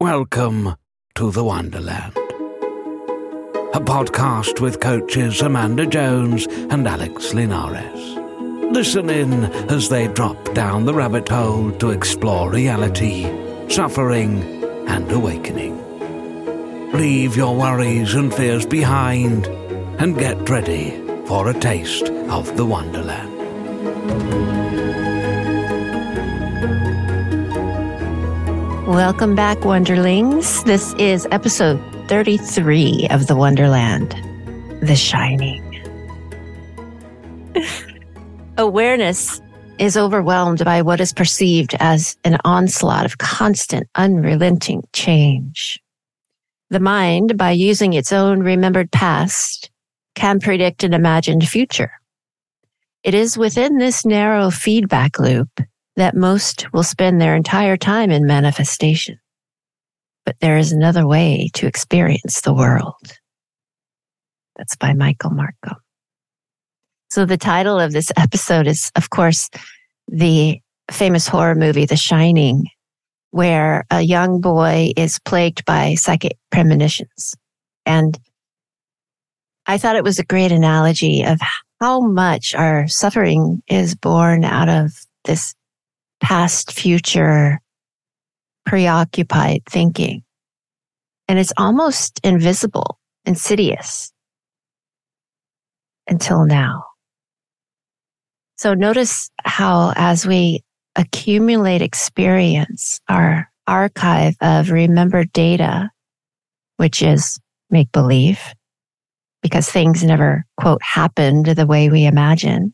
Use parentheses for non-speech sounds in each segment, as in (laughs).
Welcome to the Wonderland. A podcast with coaches Amanda Jones and Alex Linares. Listen in as they drop down the rabbit hole to explore reality, suffering, and awakening. Leave your worries and fears behind and get ready for a taste of the Wonderland. Welcome back, Wonderlings. This is episode 33 of The Wonderland The Shining. (laughs) Awareness is overwhelmed by what is perceived as an onslaught of constant, unrelenting change. The mind, by using its own remembered past, can predict an imagined future. It is within this narrow feedback loop that most will spend their entire time in manifestation. But there is another way to experience the world. That's by Michael Marco. So the title of this episode is, of course, the famous horror movie, The Shining, where a young boy is plagued by psychic premonitions. And I thought it was a great analogy of how much our suffering is born out of this past, future, preoccupied thinking. And it's almost invisible, insidious until now. So notice how as we accumulate experience, our archive of remembered data, which is make believe, because things never quote happened the way we imagine.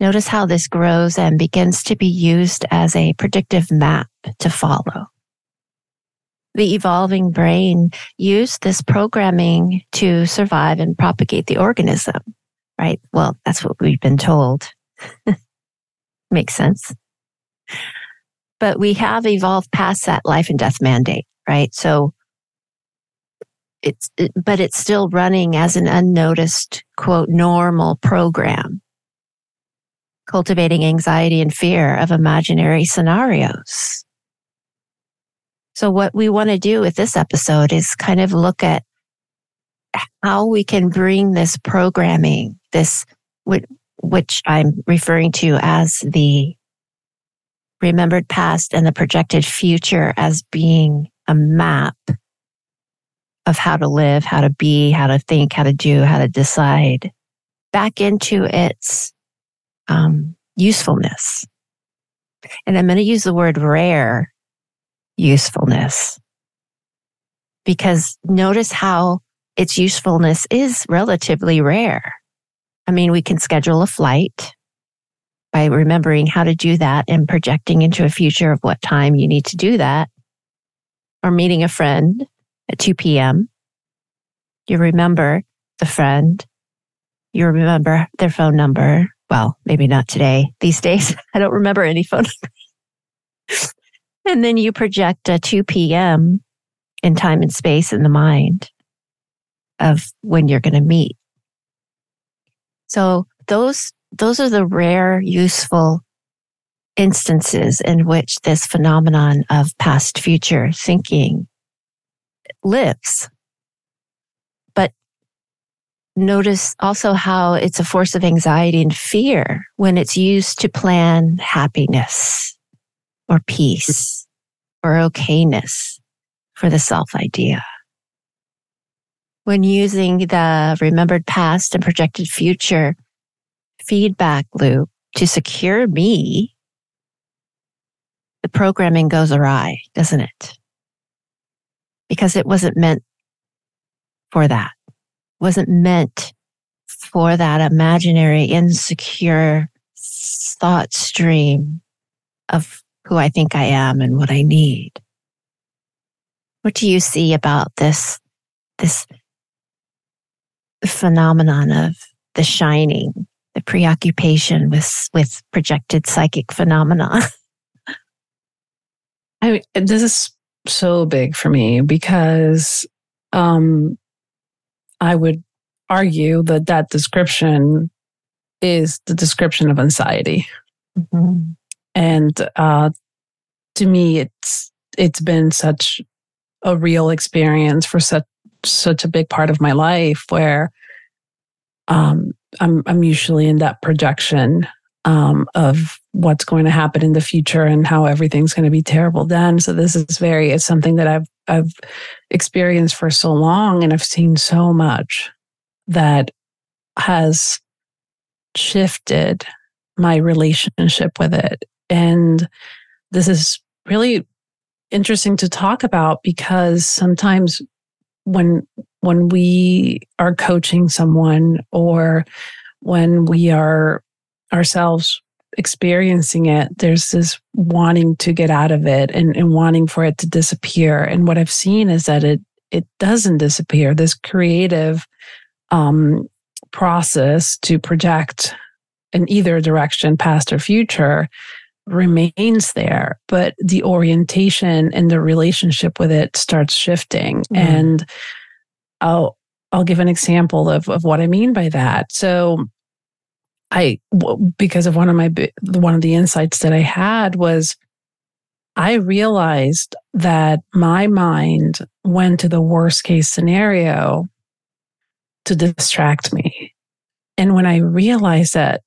Notice how this grows and begins to be used as a predictive map to follow. The evolving brain used this programming to survive and propagate the organism, right? Well, that's what we've been told. (laughs) Makes sense. But we have evolved past that life and death mandate, right? So it's, it, but it's still running as an unnoticed, quote, normal program cultivating anxiety and fear of imaginary scenarios. So what we want to do with this episode is kind of look at how we can bring this programming, this, which I'm referring to as the remembered past and the projected future as being a map of how to live, how to be, how to think, how to do, how to decide back into its um, usefulness. And I'm going to use the word rare usefulness because notice how its usefulness is relatively rare. I mean, we can schedule a flight by remembering how to do that and projecting into a future of what time you need to do that, or meeting a friend at 2 p.m. You remember the friend, you remember their phone number, well, maybe not today. These days, (laughs) I don't remember any phone numbers. and then you project a 2 p.m. in time and space in the mind of when you're going to meet. So those, those are the rare, useful instances in which this phenomenon of past future thinking lives notice also how it's a force of anxiety and fear when it's used to plan happiness or peace or okayness for the self idea. When using the remembered past and projected future feedback loop to secure me, the programming goes awry, doesn't it? Because it wasn't meant for that wasn't meant for that imaginary, insecure thought stream of who I think I am and what I need. What do you see about this, this phenomenon of the shining, the preoccupation with, with projected psychic phenomena? (laughs) I mean, this is so big for me because um, I would argue that that description is the description of anxiety. Mm-hmm. And uh, to me, it's it's been such a real experience for such such a big part of my life where um, I'm I'm usually in that projection um, of what's going to happen in the future and how everything's going to be terrible then. So this is very it's something that I've I've experienced for so long, and I've seen so much that has shifted my relationship with it. And this is really interesting to talk about because sometimes when when we are coaching someone or when we are ourselves experiencing it there's this wanting to get out of it and, and wanting for it to disappear and what i've seen is that it it doesn't disappear this creative um, process to project in either direction, past or future, remains there, but the orientation and the relationship with it starts shifting. Mm. And I'll I'll give an example of of what I mean by that. So I because of one of my one of the insights that I had was I realized that my mind went to the worst case scenario to distract me. And when I realized that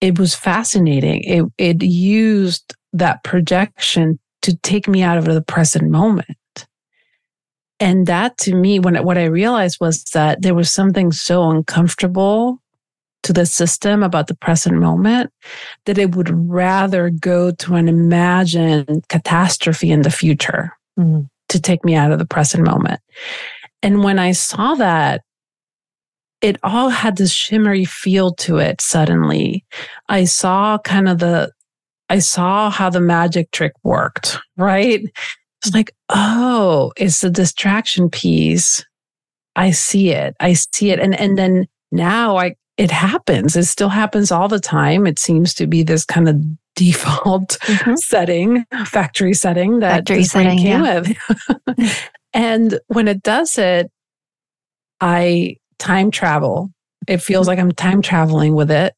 it was fascinating, it, it used that projection to take me out of the present moment. And that to me, when what I realized was that there was something so uncomfortable to the system about the present moment that it would rather go to an imagined catastrophe in the future mm-hmm. to take me out of the present moment. And when I saw that, it all had this shimmery feel to it suddenly. I saw kind of the, I saw how the magic trick worked, right? It's like, oh, it's the distraction piece. I see it. I see it. And, and then now I, it happens. It still happens all the time. It seems to be this kind of default mm-hmm. (laughs) setting, factory setting that factory setting came yeah. with. (laughs) and when it does it, I time travel. It feels like I'm time traveling with it.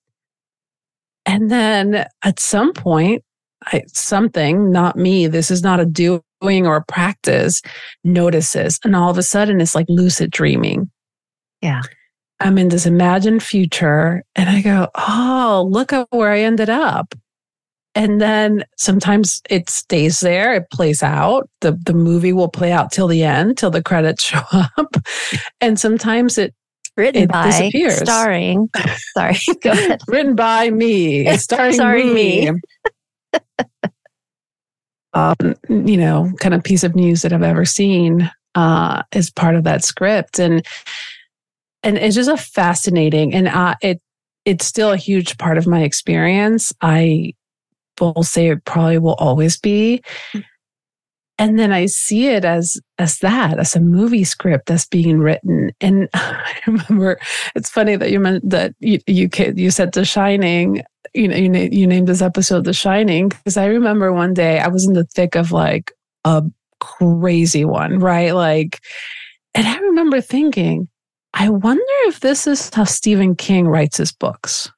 And then at some point, I, something, not me, this is not a doing or a practice, notices. And all of a sudden, it's like lucid dreaming. Yeah. I'm in this imagined future and I go, oh, look at where I ended up. And then sometimes it stays there, it plays out. The the movie will play out till the end, till the credits (laughs) show up. And sometimes it Written it by, disappears. starring. (laughs) Sorry, (laughs) go ahead. Written by me, starring, starring me. me. um, you know, kind of piece of news that I've ever seen uh, is part of that script, and and it's just a fascinating, and uh, it it's still a huge part of my experience. I will say it probably will always be and then I see it as as that as a movie script that's being written. And (laughs) I remember it's funny that you meant that you you, you said The Shining. You know, you, you named this episode The Shining because I remember one day I was in the thick of like a crazy one, right? Like, and I remember thinking, I wonder if this is how Stephen King writes his books.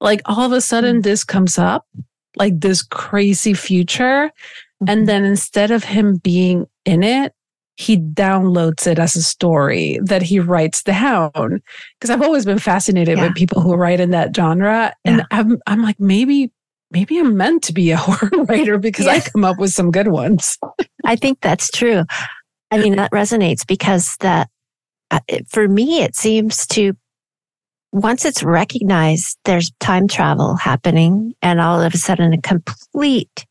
Like all of a sudden, hmm. this comes up, like this crazy future Mm-hmm. And then instead of him being in it, he downloads it as a story that he writes down. Because I've always been fascinated yeah. with people who write in that genre. And yeah. I'm, I'm like, maybe, maybe I'm meant to be a (laughs) horror writer because yeah. I come up with some good ones. I think that's true. I mean, that resonates because that, for me, it seems to, once it's recognized, there's time travel happening and all of a sudden a complete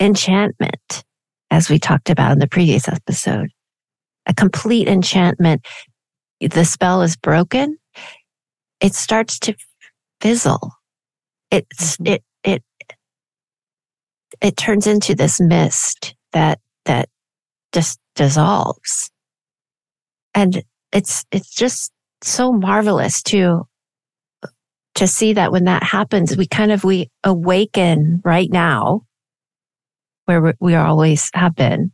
enchantment, as we talked about in the previous episode. A complete enchantment. The spell is broken. It starts to fizzle. It's, mm-hmm. it, it, it turns into this mist that, that just dissolves. And it's, it's just so marvelous to, to see that when that happens, we kind of, we awaken right now where we always have been.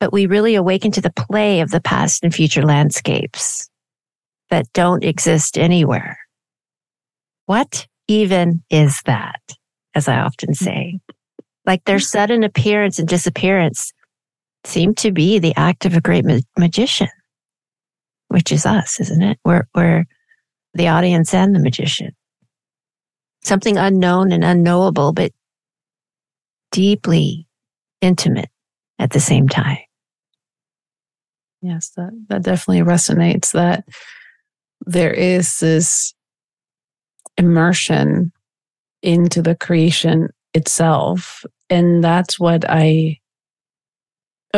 But we really awaken to the play of the past and future landscapes that don't exist anywhere. What even is that? As I often say. Like their mm-hmm. sudden appearance and disappearance seem to be the act of a great ma- magician, which is us, isn't it? We're, we're the audience and the magician. Something unknown and unknowable, but deeply intimate at the same time. Yes, that, that definitely resonates that there is this immersion into the creation itself. And that's what I,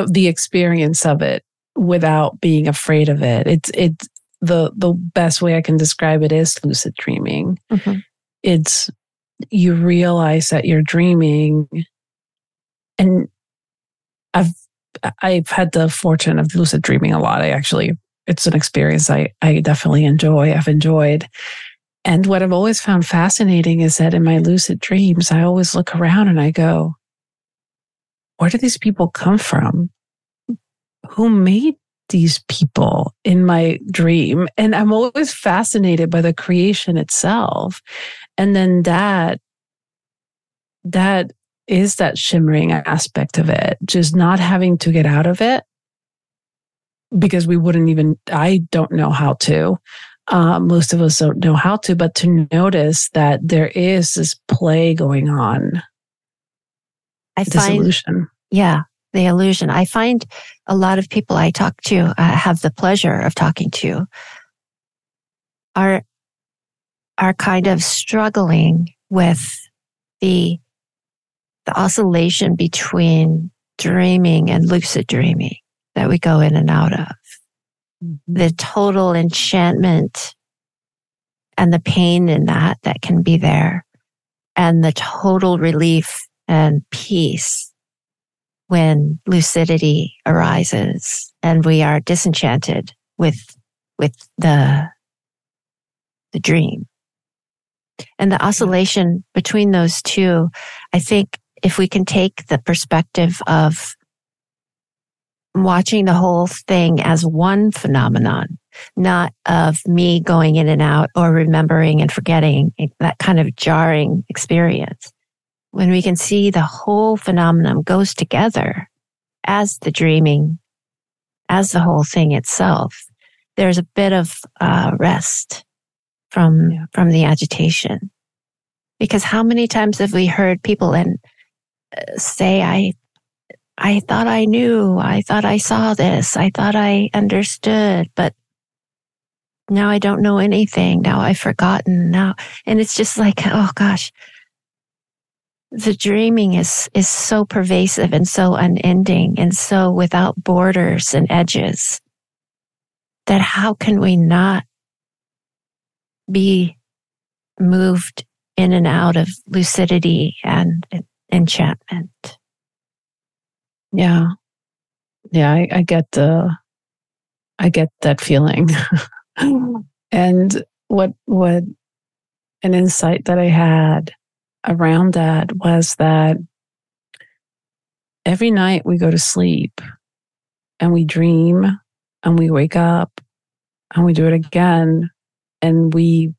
the experience of it without being afraid of it. It's, it's the, the best way I can describe it is lucid dreaming. Mm-hmm. It's, you realize that you're dreaming and I've I've had the fortune of lucid dreaming a lot. I actually, it's an experience I, I definitely enjoy. I've enjoyed. And what I've always found fascinating is that in my lucid dreams, I always look around and I go, where do these people come from? Who made these people in my dream? And I'm always fascinated by the creation itself. And then that, that is that shimmering aspect of it, just not having to get out of it because we wouldn't even, I don't know how to. Uh, most of us don't know how to, but to notice that there is this play going on. I this find, illusion. Yeah, the illusion. I find a lot of people I talk to, uh, have the pleasure of talking to, are are kind of struggling with the the oscillation between dreaming and lucid dreaming that we go in and out of. Mm-hmm. The total enchantment and the pain in that that can be there and the total relief and peace when lucidity arises and we are disenchanted with with the the dream and the oscillation between those two i think if we can take the perspective of watching the whole thing as one phenomenon, not of me going in and out or remembering and forgetting that kind of jarring experience. When we can see the whole phenomenon goes together as the dreaming, as the whole thing itself, there's a bit of uh, rest from, yeah. from the agitation. Because how many times have we heard people and say I I thought I knew, I thought I saw this, I thought I understood, but now I don't know anything. Now I've forgotten. Now and it's just like, oh gosh. The dreaming is is so pervasive and so unending and so without borders and edges that how can we not be moved in and out of lucidity and enchantment. Yeah. Yeah, I, I get the I get that feeling. (laughs) Mm. and what what an insight that I had around that was that every night we go to sleep and we dream and we wake up and we do it again and we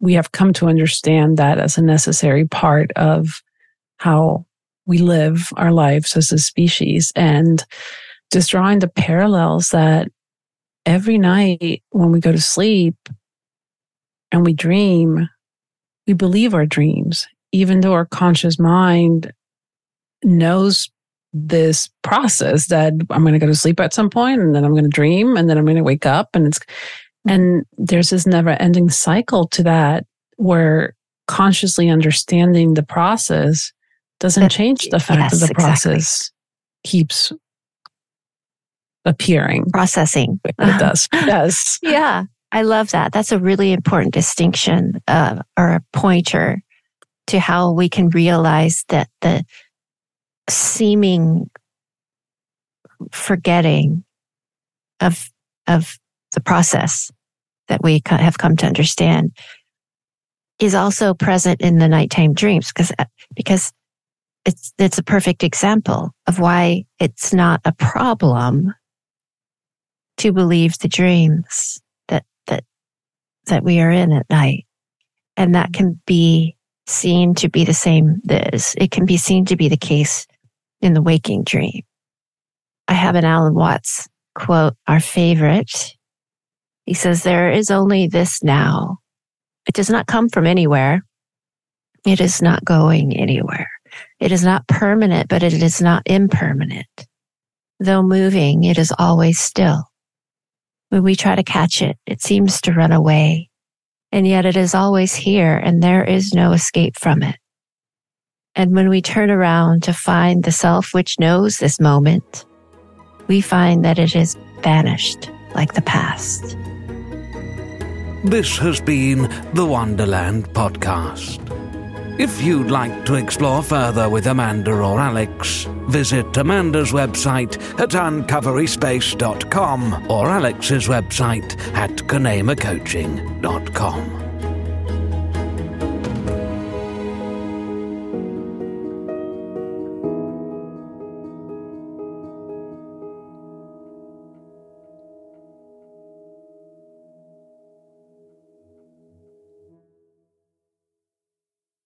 we have come to understand that as a necessary part of how we live our lives as a species. And just drawing the parallels that every night when we go to sleep and we dream, we believe our dreams, even though our conscious mind knows this process that I'm going to go to sleep at some point and then I'm going to dream and then I'm going to wake up and it's, and there's this never ending cycle to that where consciously understanding the process doesn't that, change the fact yes, that the process exactly. keeps appearing. Processing. It does. (laughs) yes. Yeah. I love that. That's a really important distinction uh, or a pointer to how we can realize that the seeming forgetting of of the process that we have come to understand is also present in the nighttime dreams because because it's, it's a perfect example of why it's not a problem to believe the dreams that we are in at night. And that can be seen to be the same as it can be seen to be the case in the waking dream. I have an Alan Watts quote, our favorite. He says, There is only this now. It does not come from anywhere. It is not going anywhere. It is not permanent, but it is not impermanent. Though moving, it is always still. When we try to catch it, it seems to run away. And yet it is always here and there is no escape from it. And when we turn around to find the self which knows this moment, we find that it is vanished like the past. This has been the Wonderland Podcast. If you'd like to explore further with Amanda or Alex, visit Amanda's website at uncoveryspace.com or Alex's website at canaimacoaching.com.